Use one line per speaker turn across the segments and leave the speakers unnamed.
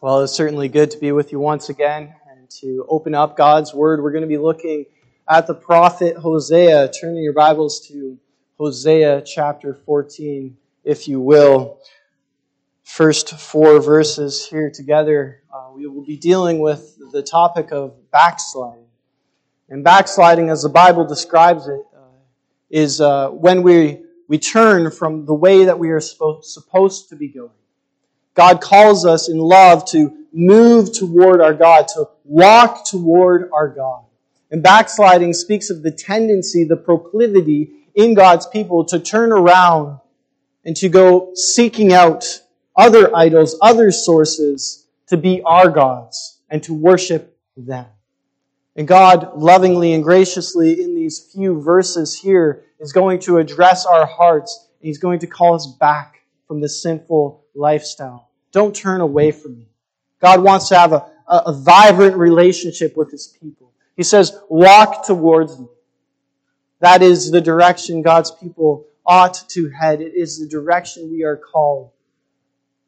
Well, it's certainly good to be with you once again and to open up God's Word. We're going to be looking at the prophet Hosea. Turning your Bibles to Hosea chapter 14, if you will. First four verses here together, uh, we will be dealing with the topic of backsliding. And backsliding, as the Bible describes it, uh, is uh, when we, we turn from the way that we are supposed to be going. God calls us in love to move toward our God, to walk toward our God. And backsliding speaks of the tendency, the proclivity in God's people to turn around and to go seeking out other idols, other sources to be our gods and to worship them. And God lovingly and graciously in these few verses here is going to address our hearts and He's going to call us back from the sinful lifestyle. Don't turn away from me. God wants to have a, a, a vibrant relationship with his people. He says, walk towards me. That is the direction God's people ought to head. It is the direction we are called.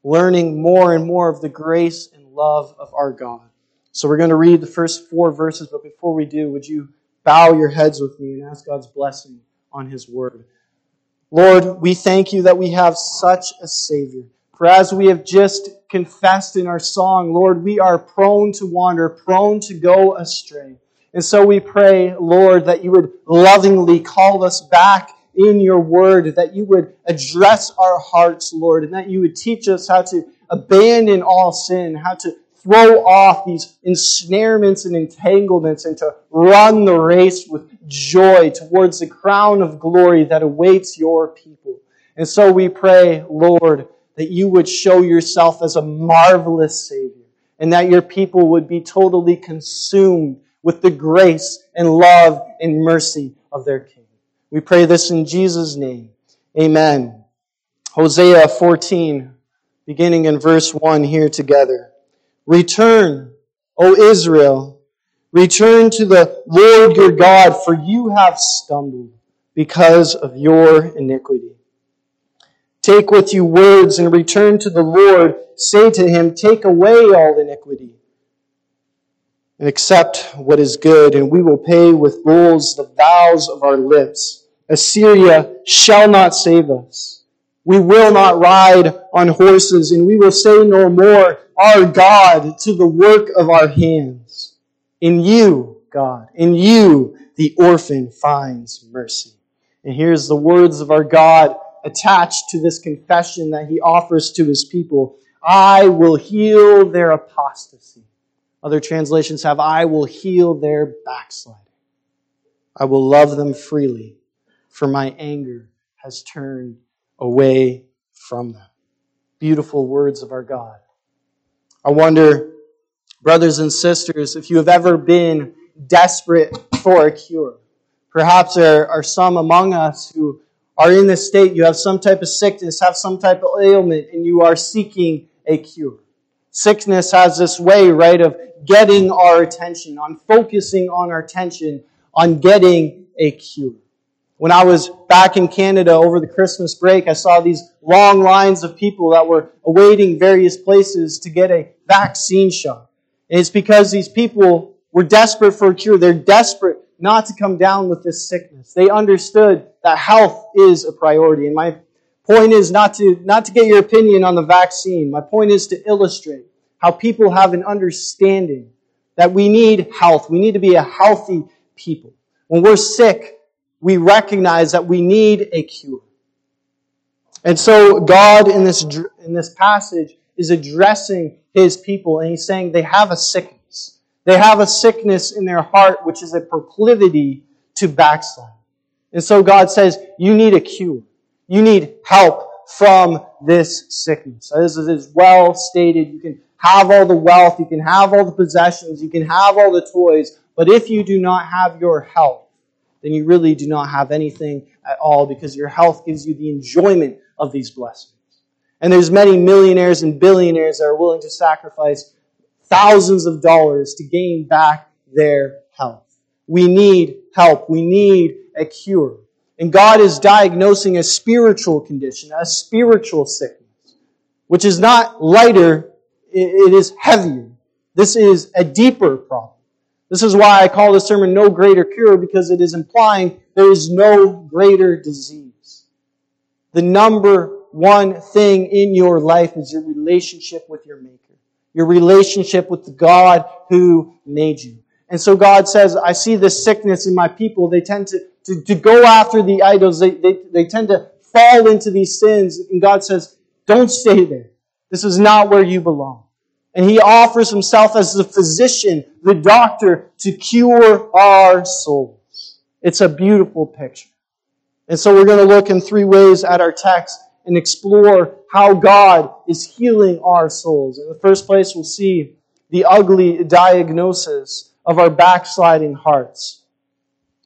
Learning more and more of the grace and love of our God. So we're going to read the first four verses, but before we do, would you bow your heads with me and ask God's blessing on his word? Lord, we thank you that we have such a Savior. For as we have just confessed in our song, Lord, we are prone to wander, prone to go astray. And so we pray, Lord, that you would lovingly call us back in your word, that you would address our hearts, Lord, and that you would teach us how to abandon all sin, how to throw off these ensnarements and entanglements, and to run the race with joy towards the crown of glory that awaits your people. And so we pray, Lord, that you would show yourself as a marvelous Savior and that your people would be totally consumed with the grace and love and mercy of their King. We pray this in Jesus' name. Amen. Hosea 14, beginning in verse 1 here together. Return, O Israel, return to the Lord your God, for you have stumbled because of your iniquity. Take with you words and return to the Lord. Say to him, Take away all iniquity and accept what is good, and we will pay with bulls the vows of our lips. Assyria shall not save us. We will not ride on horses, and we will say no more, Our God, to the work of our hands. In you, God, in you, the orphan finds mercy. And here's the words of our God attached to this confession that he offers to his people. I will heal their apostasy. Other translations have, I will heal their backsliding. I will love them freely, for my anger has turned away from them. Beautiful words of our God. I wonder, brothers and sisters, if you have ever been desperate for a cure. Perhaps there are some among us who are in this state, you have some type of sickness, have some type of ailment, and you are seeking a cure. Sickness has this way, right, of getting our attention, on focusing on our attention, on getting a cure. When I was back in Canada over the Christmas break, I saw these long lines of people that were awaiting various places to get a vaccine shot. And it's because these people were desperate for a cure. They're desperate not to come down with this sickness. They understood that health is a priority. And my point is not to, not to get your opinion on the vaccine. My point is to illustrate how people have an understanding that we need health. We need to be a healthy people. When we're sick, we recognize that we need a cure. And so God in this, in this passage is addressing his people and he's saying they have a sickness. They have a sickness in their heart, which is a proclivity to backslide. And so God says, you need a cure. You need help from this sickness. This is well stated. You can have all the wealth, you can have all the possessions, you can have all the toys, but if you do not have your health, then you really do not have anything at all because your health gives you the enjoyment of these blessings. And there's many millionaires and billionaires that are willing to sacrifice thousands of dollars to gain back their health. We need help. We need a cure. And God is diagnosing a spiritual condition, a spiritual sickness, which is not lighter it is heavier. This is a deeper problem. This is why I call this sermon No Greater Cure, because it is implying there is no greater disease. The number one thing in your life is your relationship with your Maker, your relationship with the God who made you. And so God says, I see this sickness in my people. They tend to, to, to go after the idols. They, they, they tend to fall into these sins. And God says, don't stay there. This is not where you belong. And He offers Himself as the physician, the doctor, to cure our souls. It's a beautiful picture. And so we're going to look in three ways at our text and explore how God is healing our souls. In the first place, we'll see the ugly diagnosis of our backsliding hearts.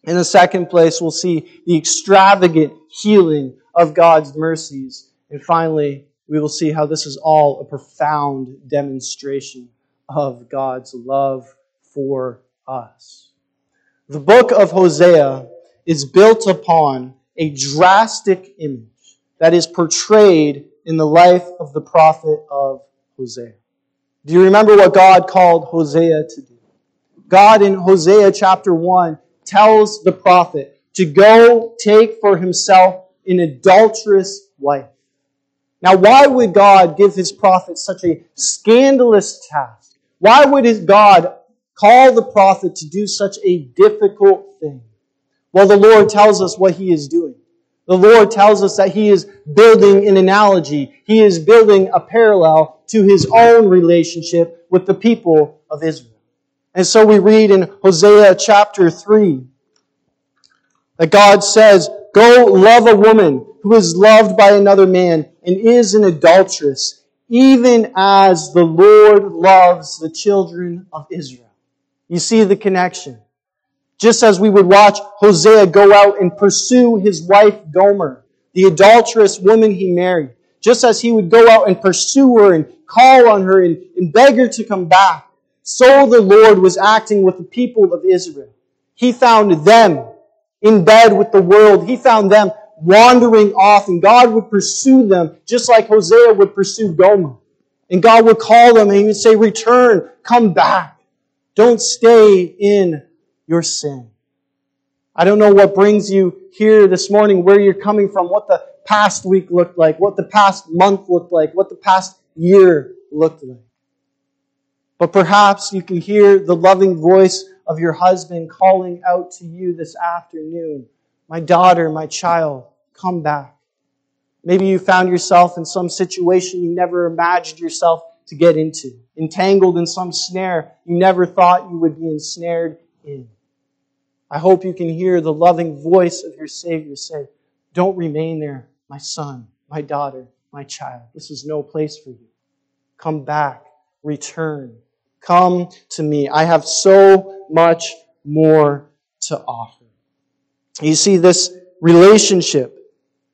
In the second place, we'll see the extravagant healing of God's mercies. And finally, we will see how this is all a profound demonstration of God's love for us. The book of Hosea is built upon a drastic image that is portrayed in the life of the prophet of Hosea. Do you remember what God called Hosea to do? God in Hosea chapter 1 tells the prophet to go take for himself an adulterous wife. Now, why would God give his prophet such a scandalous task? Why would his God call the prophet to do such a difficult thing? Well, the Lord tells us what he is doing. The Lord tells us that he is building an analogy. He is building a parallel to his own relationship with the people of Israel. And so we read in Hosea chapter 3 that God says, Go love a woman who is loved by another man and is an adulteress, even as the Lord loves the children of Israel. You see the connection. Just as we would watch Hosea go out and pursue his wife Gomer, the adulterous woman he married, just as he would go out and pursue her and call on her and, and beg her to come back, so the Lord was acting with the people of Israel. He found them in bed with the world. He found them wandering off, and God would pursue them just like Hosea would pursue Gomer. And God would call them and He would say, Return, come back. Don't stay in your sin. I don't know what brings you here this morning, where you're coming from, what the past week looked like, what the past month looked like, what the past year looked like. But perhaps you can hear the loving voice of your husband calling out to you this afternoon My daughter, my child, come back. Maybe you found yourself in some situation you never imagined yourself to get into, entangled in some snare you never thought you would be ensnared in. I hope you can hear the loving voice of your Savior say, Don't remain there, my son, my daughter, my child. This is no place for you. Come back, return. Come to me. I have so much more to offer. You see, this relationship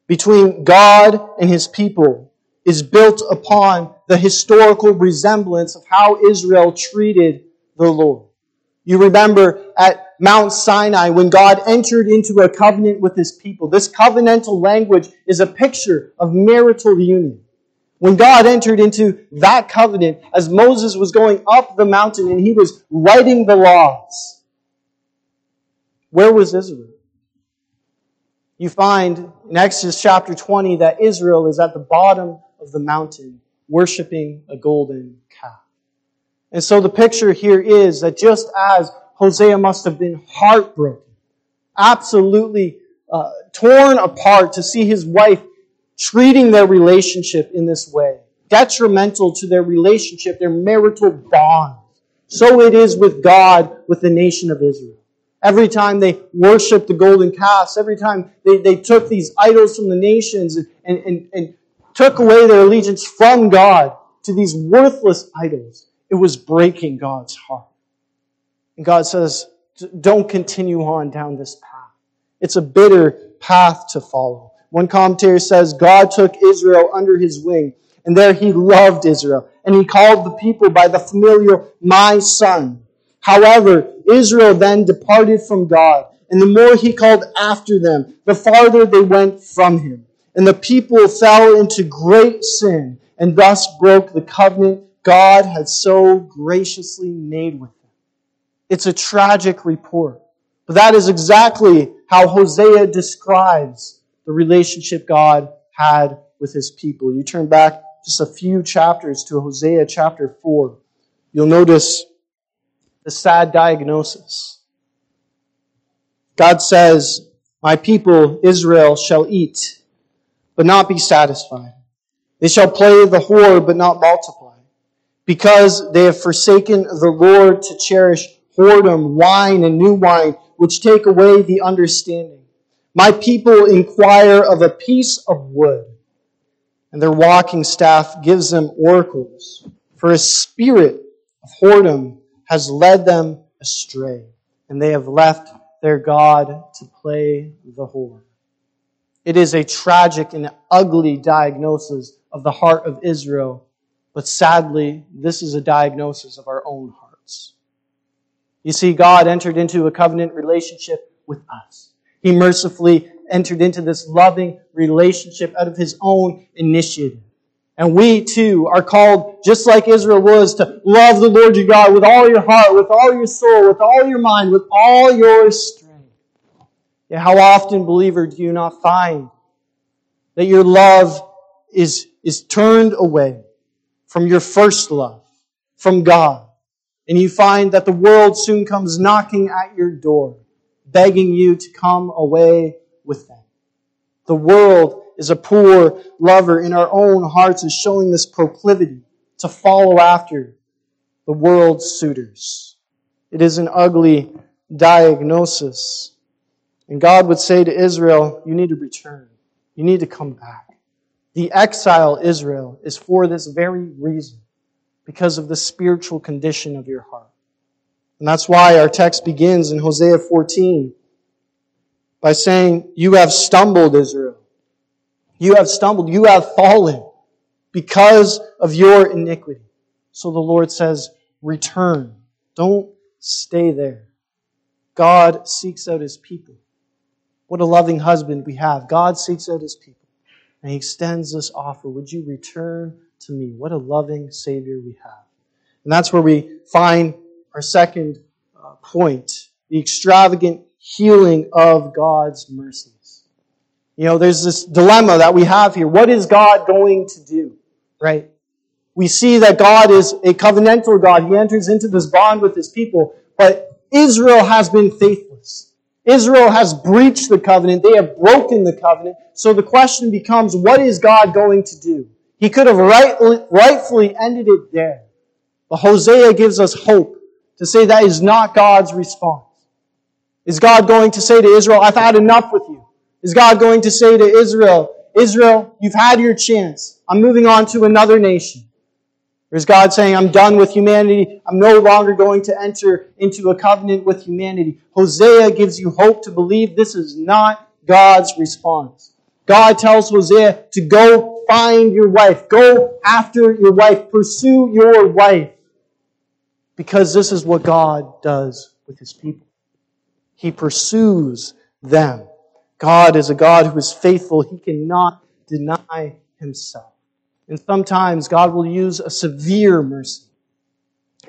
between God and his people is built upon the historical resemblance of how Israel treated the Lord. You remember at Mount Sinai when God entered into a covenant with his people. This covenantal language is a picture of marital union. When God entered into that covenant, as Moses was going up the mountain and he was writing the laws, where was Israel? You find in Exodus chapter 20 that Israel is at the bottom of the mountain worshiping a golden calf. And so the picture here is that just as Hosea must have been heartbroken, absolutely uh, torn apart to see his wife treating their relationship in this way, detrimental to their relationship, their marital bond. So it is with God, with the nation of Israel. Every time they worshiped the golden calves, every time they, they took these idols from the nations and, and, and, and took away their allegiance from God to these worthless idols, it was breaking God's heart. And God says, don't continue on down this path. It's a bitter path to follow. One commentator says, God took Israel under his wing, and there he loved Israel, and he called the people by the familiar, my son. However, Israel then departed from God, and the more he called after them, the farther they went from him. And the people fell into great sin, and thus broke the covenant God had so graciously made with them. It's a tragic report. But that is exactly how Hosea describes the relationship God had with his people. You turn back just a few chapters to Hosea chapter 4. You'll notice the sad diagnosis. God says, My people, Israel, shall eat, but not be satisfied. They shall play the whore, but not multiply. Because they have forsaken the Lord to cherish whoredom, wine, and new wine, which take away the understanding. My people inquire of a piece of wood, and their walking staff gives them oracles. For a spirit of whoredom has led them astray, and they have left their God to play the whore. It is a tragic and ugly diagnosis of the heart of Israel, but sadly, this is a diagnosis of our own hearts. You see, God entered into a covenant relationship with us. He mercifully entered into this loving relationship out of His own initiative. And we too are called, just like Israel was, to love the Lord your God with all your heart, with all your soul, with all your mind, with all your strength. Yet how often, believer, do you not find that your love is, is turned away from your first love, from God? And you find that the world soon comes knocking at your door, begging you to come away with them. The world is a poor lover in our own hearts is showing this proclivity to follow after the world's suitors. It is an ugly diagnosis. And God would say to Israel, you need to return. You need to come back. The exile Israel is for this very reason, because of the spiritual condition of your heart. And that's why our text begins in Hosea 14 by saying, You have stumbled, Israel. You have stumbled. You have fallen because of your iniquity. So the Lord says, Return. Don't stay there. God seeks out his people. What a loving husband we have. God seeks out his people and he extends this offer. Would you return to me? What a loving Savior we have. And that's where we find our second uh, point the extravagant healing of God's mercies. You know, there's this dilemma that we have here. What is God going to do? Right? We see that God is a covenantal God. He enters into this bond with his people, but Israel has been faithless. Israel has breached the covenant. They have broken the covenant. So the question becomes, what is God going to do? He could have right, rightfully ended it there. But Hosea gives us hope to say that is not God's response. Is God going to say to Israel, I've had enough with you? Is God going to say to Israel, Israel, you've had your chance. I'm moving on to another nation. Or is God saying, I'm done with humanity. I'm no longer going to enter into a covenant with humanity. Hosea gives you hope to believe this is not God's response. God tells Hosea to go find your wife. Go after your wife. Pursue your wife. Because this is what God does with His people. He pursues them. God is a God who is faithful. He cannot deny Himself. And sometimes God will use a severe mercy.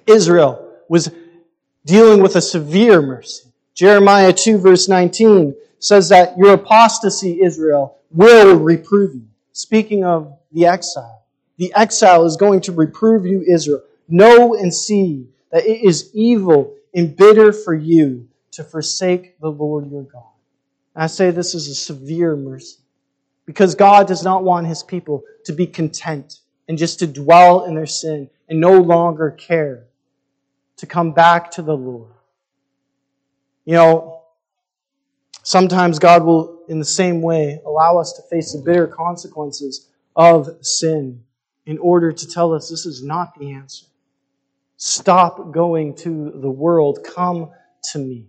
Israel was dealing with a severe mercy. Jeremiah 2 verse 19 says that your apostasy, Israel, will reprove you. Speaking of the exile. The exile is going to reprove you, Israel. Know and see that it is evil and bitter for you to forsake the Lord your God. And I say this is a severe mercy. Because God does not want his people to be content and just to dwell in their sin and no longer care to come back to the Lord. You know, sometimes God will, in the same way, allow us to face the bitter consequences of sin in order to tell us this is not the answer. Stop going to the world. Come to me.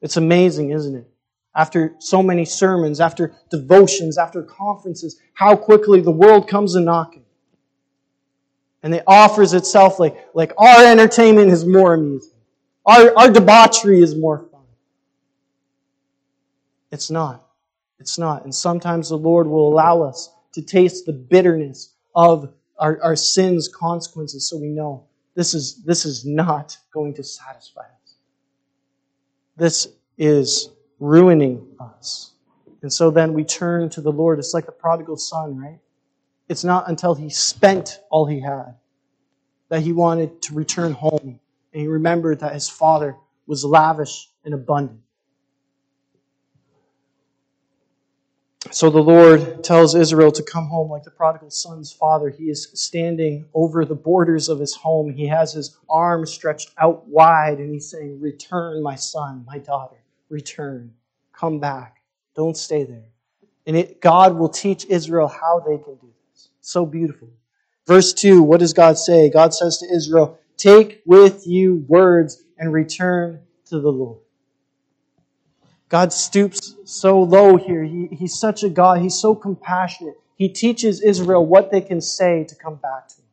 It's amazing, isn't it? after so many sermons, after devotions, after conferences, how quickly the world comes a knocking. And it offers itself like, like our entertainment is more amusing. Our, our debauchery is more fun. It's not. It's not. And sometimes the Lord will allow us to taste the bitterness of, our, our sins' consequences so we know this is, this is not going to satisfy us. This is ruining us. And so then we turn to the Lord. It's like the prodigal son, right? It's not until he spent all he had that he wanted to return home. And he remembered that his father was lavish and abundant. So the Lord tells Israel to come home like the prodigal son's father. He is standing over the borders of his home. He has his arms stretched out wide and he's saying, Return, my son, my daughter, return. Come back. Don't stay there. And it, God will teach Israel how they can do this. So beautiful. Verse 2, what does God say? God says to Israel, Take with you words and return to the Lord. God stoops so low here. He, he's such a God. He's so compassionate. He teaches Israel what they can say to come back to Him.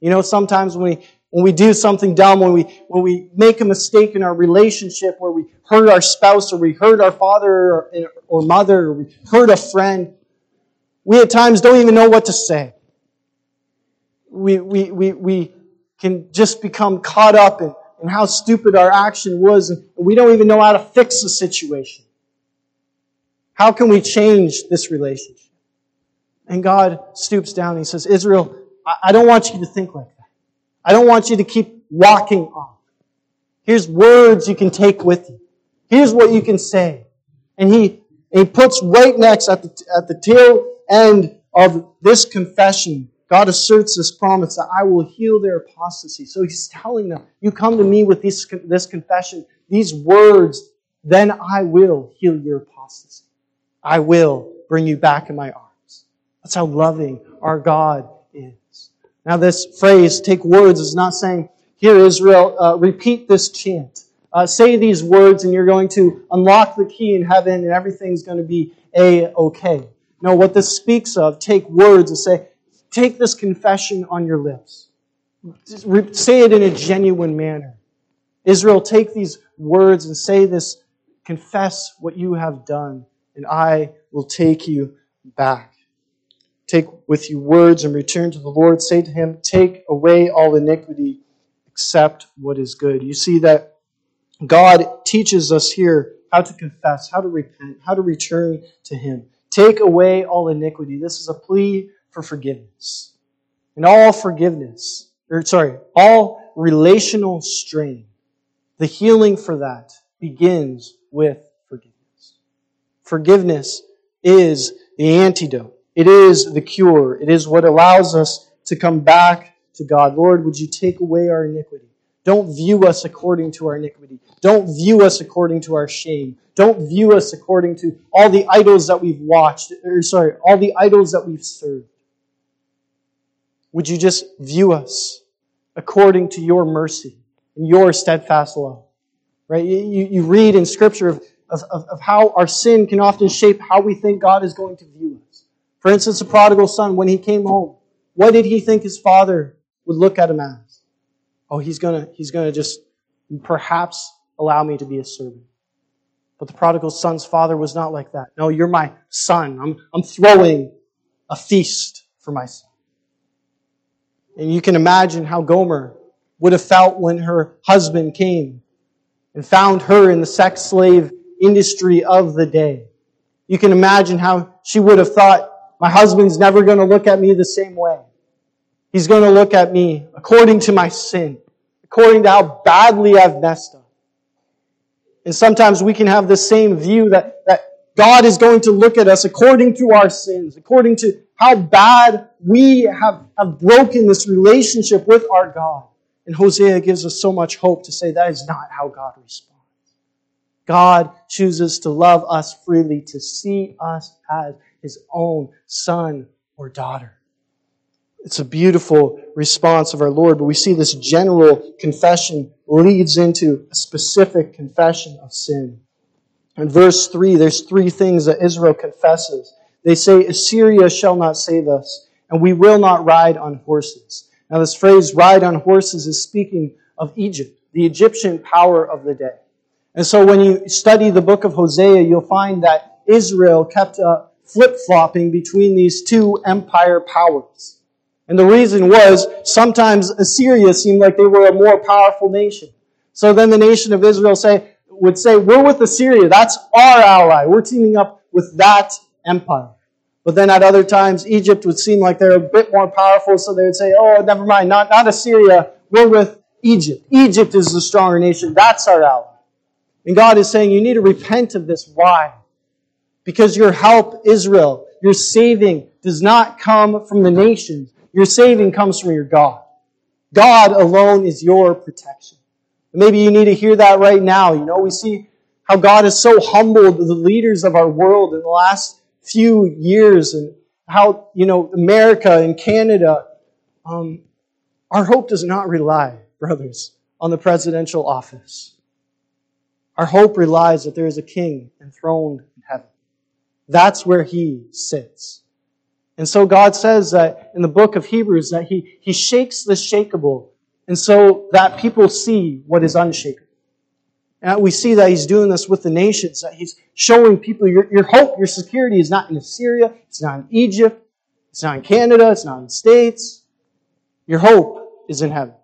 You know, sometimes when we, when we do something dumb, when we, when we make a mistake in our relationship, where we hurt our spouse or we hurt our father or, or mother or we hurt a friend, we at times don't even know what to say. We, we, we, we can just become caught up in and how stupid our action was, and we don't even know how to fix the situation. How can we change this relationship? And God stoops down and He says, Israel, I don't want you to think like that. I don't want you to keep walking off. Here's words you can take with you. Here's what you can say. And He, he puts right next at the, at the tail end of this confession God asserts this promise that I will heal their apostasy. So he's telling them, you come to me with this, this confession, these words, then I will heal your apostasy. I will bring you back in my arms. That's how loving our God is. Now this phrase, take words, is not saying, here Israel, uh, repeat this chant. Uh, say these words and you're going to unlock the key in heaven and everything's going to be a-okay. No, what this speaks of, take words and say, Take this confession on your lips. Say it in a genuine manner. Israel, take these words and say this, confess what you have done, and I will take you back. Take with you words and return to the Lord. Say to him, Take away all iniquity, except what is good. You see that God teaches us here how to confess, how to repent, how to return to him. Take away all iniquity. This is a plea for forgiveness. And all forgiveness, or sorry, all relational strain, the healing for that begins with forgiveness. Forgiveness is the antidote. It is the cure. It is what allows us to come back to God. Lord, would you take away our iniquity? Don't view us according to our iniquity. Don't view us according to our shame. Don't view us according to all the idols that we've watched, or sorry, all the idols that we've served. Would you just view us according to your mercy and your steadfast love? Right? You, you read in Scripture of, of, of how our sin can often shape how we think God is going to view us. For instance, the prodigal son, when he came home, what did he think his father would look at him as? Oh, he's gonna, he's gonna just perhaps allow me to be a servant. But the prodigal son's father was not like that. No, you're my son. I'm, I'm throwing a feast for my son. And you can imagine how Gomer would have felt when her husband came and found her in the sex slave industry of the day. You can imagine how she would have thought, my husband's never going to look at me the same way. He's going to look at me according to my sin, according to how badly I've messed up. And sometimes we can have the same view that, that God is going to look at us according to our sins, according to how bad we have, have broken this relationship with our God. And Hosea gives us so much hope to say that is not how God responds. God chooses to love us freely, to see us as his own son or daughter. It's a beautiful response of our Lord, but we see this general confession leads into a specific confession of sin. In verse 3, there's three things that Israel confesses. They say, Assyria shall not save us, and we will not ride on horses. Now, this phrase, ride on horses, is speaking of Egypt, the Egyptian power of the day. And so when you study the book of Hosea, you'll find that Israel kept uh, flip flopping between these two empire powers. And the reason was sometimes Assyria seemed like they were a more powerful nation. So then the nation of Israel say, would say, we're with Assyria. That's our ally. We're teaming up with that empire. But then at other times, Egypt would seem like they're a bit more powerful, so they would say, oh, never mind, not, not Assyria. We're with Egypt. Egypt is the stronger nation. That's our ally. And God is saying, you need to repent of this. Why? Because your help, Israel, your saving does not come from the nations. Your saving comes from your God. God alone is your protection. Maybe you need to hear that right now. You know, we see how God has so humbled the leaders of our world in the last few years and how, you know, America and Canada, um, our hope does not rely, brothers, on the presidential office. Our hope relies that there is a king enthroned in heaven. That's where he sits. And so God says that in the book of Hebrews that he, he shakes the shakable and so that people see what is unshakable. And we see that he's doing this with the nations, that he's showing people your, your hope, your security is not in Assyria, it's not in Egypt, it's not in Canada, it's not in the States. Your hope is in heaven.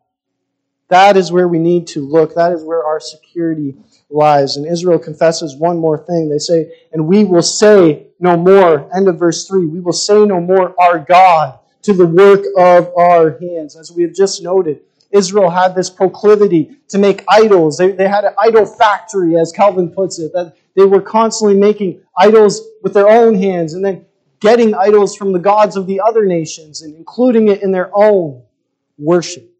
That is where we need to look. That is where our security lies. And Israel confesses one more thing. They say, and we will say no more. End of verse 3. We will say no more our God to the work of our hands. As we have just noted, Israel had this proclivity to make idols. They, they had an idol factory, as Calvin puts it, that they were constantly making idols with their own hands and then getting idols from the gods of the other nations and including it in their own worship.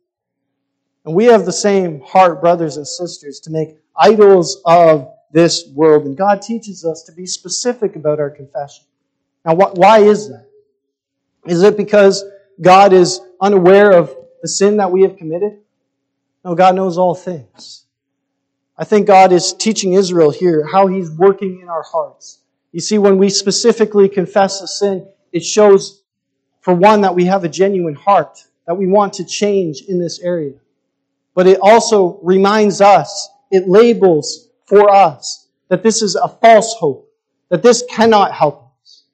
And we have the same heart, brothers and sisters, to make idols of this world. And God teaches us to be specific about our confession. Now, why is that? Is it because God is unaware of the sin that we have committed? No, God knows all things. I think God is teaching Israel here how He's working in our hearts. You see, when we specifically confess a sin, it shows, for one, that we have a genuine heart, that we want to change in this area. But it also reminds us, it labels for us that this is a false hope, that this cannot help us.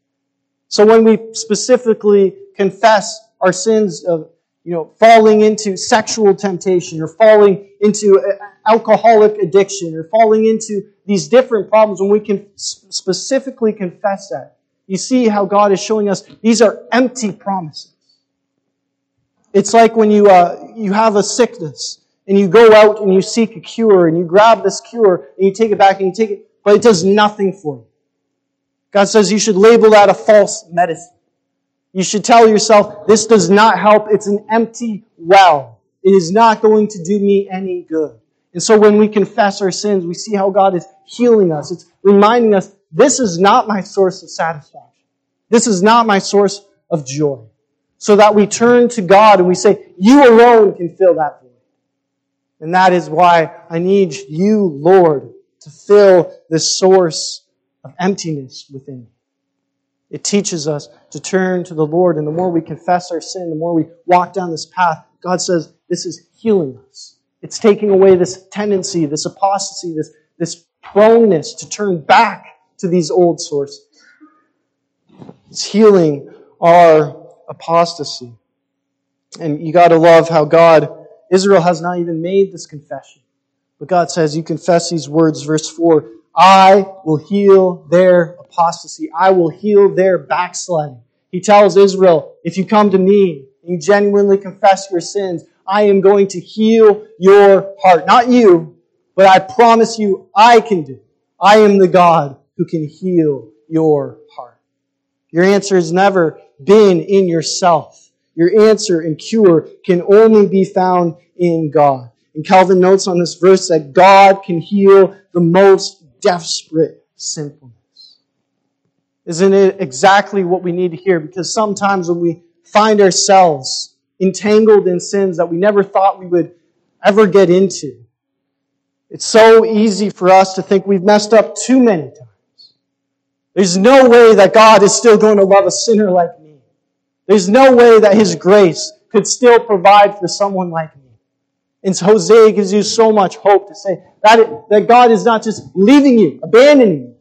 So when we specifically confess our sins of you know, falling into sexual temptation or falling into alcoholic addiction or falling into these different problems when we can specifically confess that. You see how God is showing us these are empty promises. It's like when you, uh, you have a sickness and you go out and you seek a cure and you grab this cure and you take it back and you take it, but it does nothing for you. God says you should label that a false medicine. You should tell yourself, this does not help. It's an empty well. It is not going to do me any good. And so when we confess our sins, we see how God is healing us. It's reminding us, this is not my source of satisfaction. This is not my source of joy. So that we turn to God and we say, you alone can fill that void. And that is why I need you, Lord, to fill this source of emptiness within me. It teaches us to turn to the Lord, and the more we confess our sin, the more we walk down this path, God says this is healing us. It's taking away this tendency, this apostasy, this, this proneness to turn back to these old sources. It's healing our apostasy. And you got to love how God, Israel has not even made this confession. But God says, You confess these words, verse 4 I will heal their apostasy. I will heal their backsliding. He tells Israel, if you come to me and you genuinely confess your sins, I am going to heal your heart. Not you, but I promise you I can do. I am the God who can heal your heart. Your answer has never been in yourself. Your answer and cure can only be found in God. And Calvin notes on this verse that God can heal the most desperate sinfulness. Isn't it exactly what we need to hear? Because sometimes when we find ourselves entangled in sins that we never thought we would ever get into, it's so easy for us to think we've messed up too many times. There's no way that God is still going to love a sinner like me. There's no way that His grace could still provide for someone like me. And Hosea gives you so much hope to say that, it, that God is not just leaving you, abandoning you,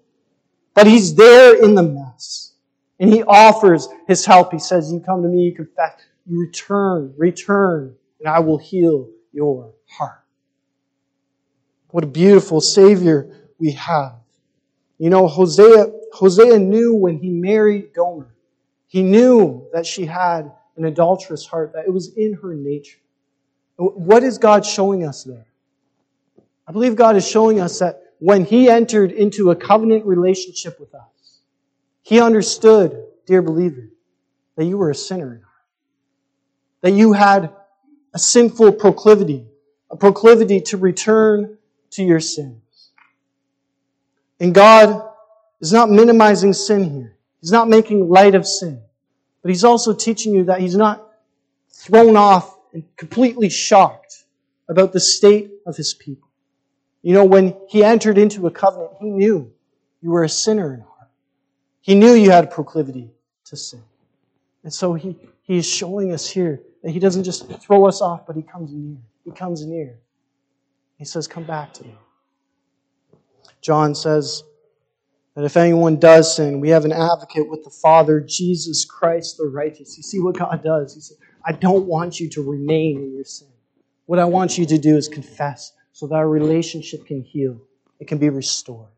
but He's there in the mess. And He offers His help. He says, You come to me, you confess, you return, return, and I will heal your heart. What a beautiful Savior we have. You know, Hosea, Hosea knew when he married Gomer, he knew that she had an adulterous heart, that it was in her nature. What is God showing us there? I believe God is showing us that when He entered into a covenant relationship with us, He understood, dear believer, that you were a sinner. That you had a sinful proclivity, a proclivity to return to your sins. And God is not minimizing sin here. He's not making light of sin. But He's also teaching you that He's not thrown off and completely shocked about the state of His people. You know, when He entered into a covenant, He knew you were a sinner in heart. He knew you had a proclivity to sin. And so He, he is showing us here that He doesn't just throw us off, but He comes near. He comes near. He says, Come back to me. John says that if anyone does sin, we have an advocate with the Father, Jesus Christ the righteous. You see what God does? He says, I don't want you to remain in your sin. What I want you to do is confess so that our relationship can heal, it can be restored.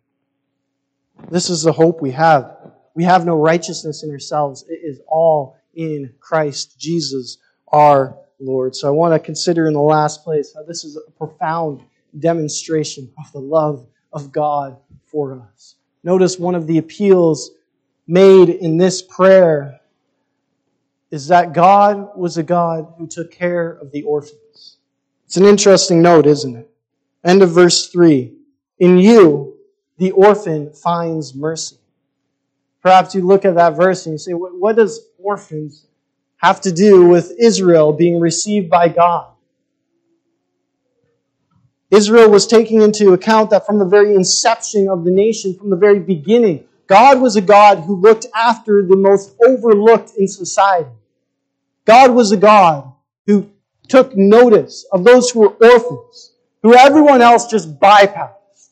This is the hope we have. We have no righteousness in ourselves. It is all in Christ Jesus our Lord. So I want to consider in the last place how this is a profound demonstration of the love of God for us. Notice one of the appeals made in this prayer is that God was a God who took care of the orphans. It's an interesting note, isn't it? End of verse 3. In you, the orphan finds mercy. Perhaps you look at that verse and you say, what does orphans have to do with Israel being received by God? Israel was taking into account that from the very inception of the nation, from the very beginning, God was a God who looked after the most overlooked in society. God was a God who took notice of those who were orphans, who everyone else just bypassed.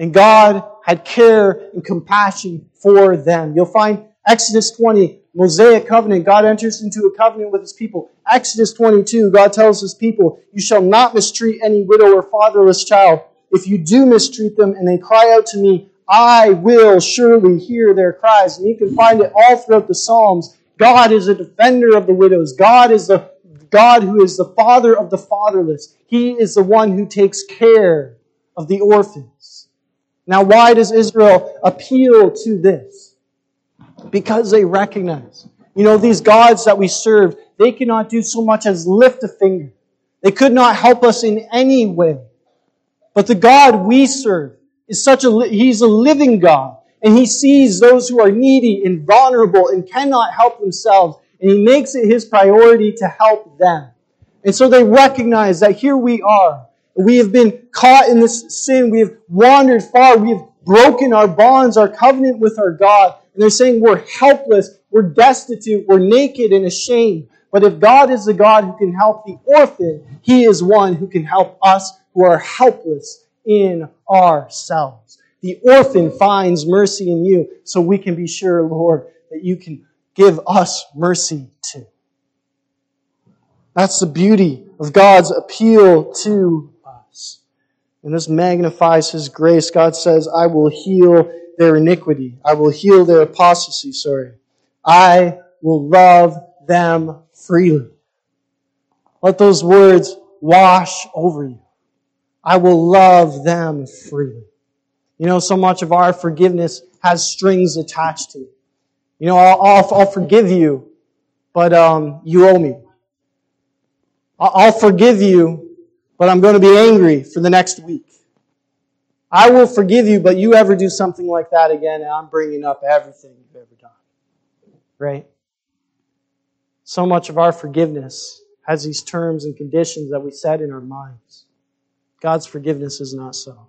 And God had care and compassion for them. You'll find Exodus 20, Mosaic covenant. God enters into a covenant with his people. Exodus 22, God tells his people, You shall not mistreat any widow or fatherless child. If you do mistreat them and they cry out to me, I will surely hear their cries. And you can find it all throughout the Psalms. God is a defender of the widows. God is the God who is the father of the fatherless. He is the one who takes care of the orphans. Now, why does Israel appeal to this? Because they recognize, you know, these gods that we serve, they cannot do so much as lift a finger. They could not help us in any way. But the God we serve is such a, he's a living God. And he sees those who are needy and vulnerable and cannot help themselves. And he makes it his priority to help them. And so they recognize that here we are. We have been caught in this sin. We have wandered far. We have broken our bonds, our covenant with our God. And they're saying we're helpless, we're destitute, we're naked and ashamed. But if God is the God who can help the orphan, He is one who can help us who are helpless in ourselves. The orphan finds mercy in you, so we can be sure, Lord, that you can give us mercy too. That's the beauty of God's appeal to us. And this magnifies His grace. God says, I will heal their iniquity. I will heal their apostasy, sorry. I will love them freely. Let those words wash over you. I will love them freely. You know, so much of our forgiveness has strings attached to it. You know, I'll, I'll, I'll forgive you, but um, you owe me. I'll forgive you, but I'm going to be angry for the next week. I will forgive you, but you ever do something like that again, and I'm bringing up everything you've ever done. Right? So much of our forgiveness has these terms and conditions that we set in our minds. God's forgiveness is not so.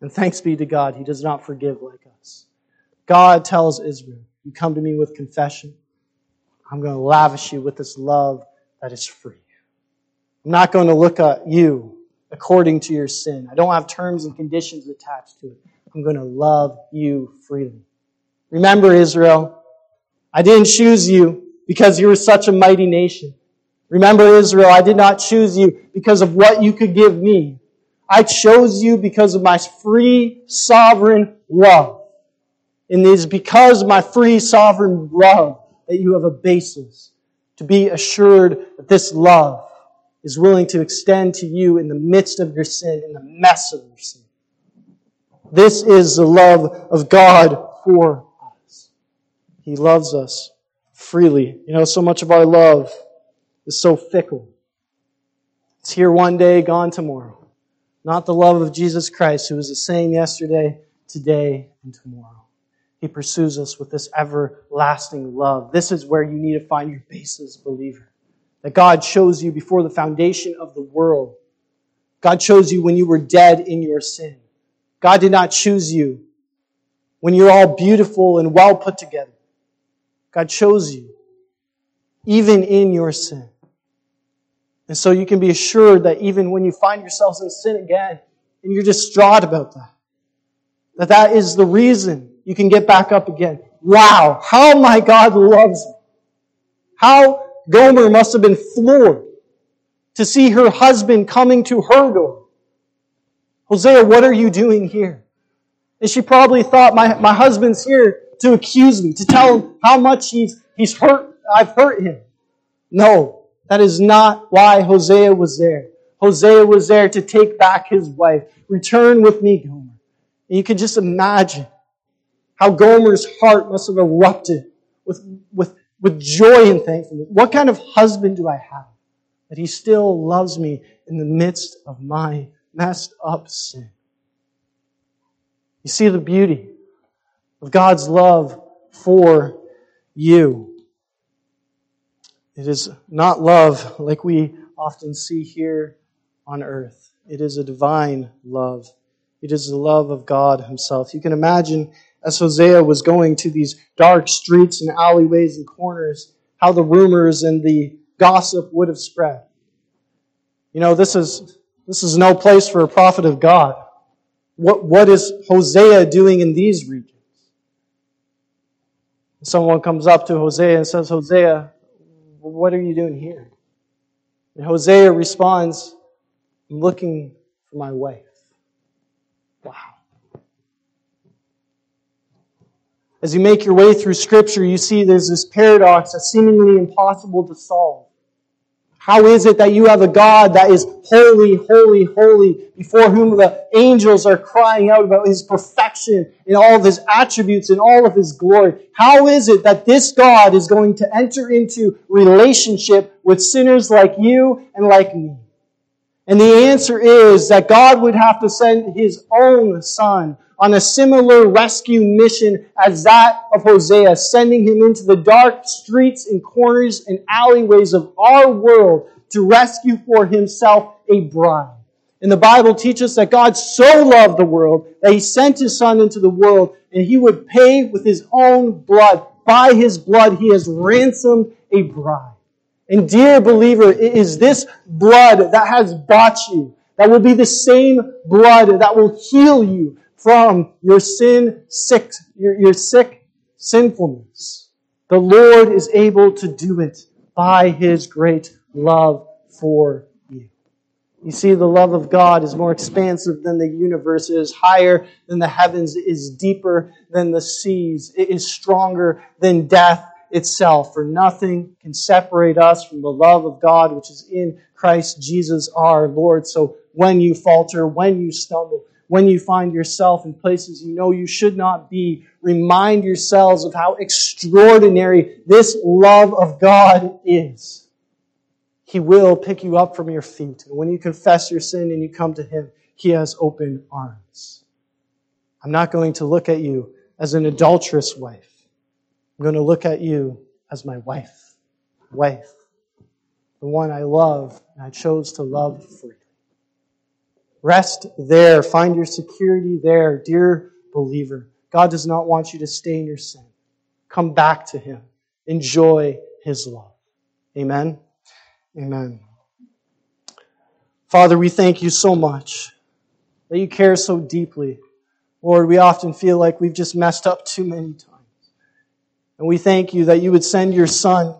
And thanks be to God, He does not forgive like us. God tells Israel, You come to me with confession. I'm going to lavish you with this love that is free. I'm not going to look at you according to your sin. I don't have terms and conditions attached to it. I'm going to love you freely. Remember, Israel, I didn't choose you because you were such a mighty nation. Remember, Israel, I did not choose you because of what you could give me. I chose you because of my free, sovereign love. And it is because of my free, sovereign love that you have a basis to be assured that this love is willing to extend to you in the midst of your sin, in the mess of your sin. This is the love of God for us. He loves us freely. You know, so much of our love is so fickle. It's here one day, gone tomorrow. Not the love of Jesus Christ, who is the same yesterday, today, and tomorrow. He pursues us with this everlasting love. This is where you need to find your basis, believer. That God chose you before the foundation of the world. God chose you when you were dead in your sin. God did not choose you when you're all beautiful and well put together. God chose you even in your sin. And so you can be assured that even when you find yourselves in sin again, and you're distraught about that, that that is the reason you can get back up again. Wow, how my God loves me. How Gomer must have been floored to see her husband coming to her door. Hosea, what are you doing here? And she probably thought, my, my husband's here to accuse me, to tell him how much he's, he's hurt, I've hurt him. No, that is not why Hosea was there. Hosea was there to take back his wife. Return with me, Gomer. And you can just imagine how Gomer's heart must have erupted with, with, with joy and thankfulness. What kind of husband do I have that he still loves me in the midst of my messed up sin? You see the beauty of God's love for you. It is not love like we often see here on earth. It is a divine love. It is the love of God Himself. You can imagine as Hosea was going to these dark streets and alleyways and corners, how the rumors and the gossip would have spread. You know, this is, this is no place for a prophet of God. What, what is Hosea doing in these regions? Someone comes up to Hosea and says, Hosea, what are you doing here? And Hosea responds, I'm looking for my wife. Wow. As you make your way through Scripture, you see there's this paradox that's seemingly impossible to solve. How is it that you have a God that is holy, holy, holy, before whom the angels are crying out about his perfection and all of his attributes and all of his glory? How is it that this God is going to enter into relationship with sinners like you and like me? And the answer is that God would have to send his own son on a similar rescue mission as that of Hosea, sending him into the dark streets and corners and alleyways of our world to rescue for himself a bride. And the Bible teaches that God so loved the world that he sent his son into the world and he would pay with his own blood. By his blood, he has ransomed a bride. And dear believer, it is this blood that has bought you, that will be the same blood that will heal you, from your sin sick, your, your sick sinfulness. The Lord is able to do it by His great love for you. You see, the love of God is more expansive than the universe. It is higher than the heavens. It is deeper than the seas. It is stronger than death itself. For nothing can separate us from the love of God which is in Christ Jesus our Lord. So when you falter, when you stumble, when you find yourself in places you know you should not be, remind yourselves of how extraordinary this love of God is. He will pick you up from your feet. And when you confess your sin and you come to Him, He has open arms. I'm not going to look at you as an adulterous wife. I'm going to look at you as my wife. Wife. The one I love and I chose to love freely. Rest there. Find your security there, dear believer. God does not want you to stay in your sin. Come back to Him. Enjoy His love. Amen. Amen. Father, we thank you so much that you care so deeply. Lord, we often feel like we've just messed up too many times. And we thank you that you would send your Son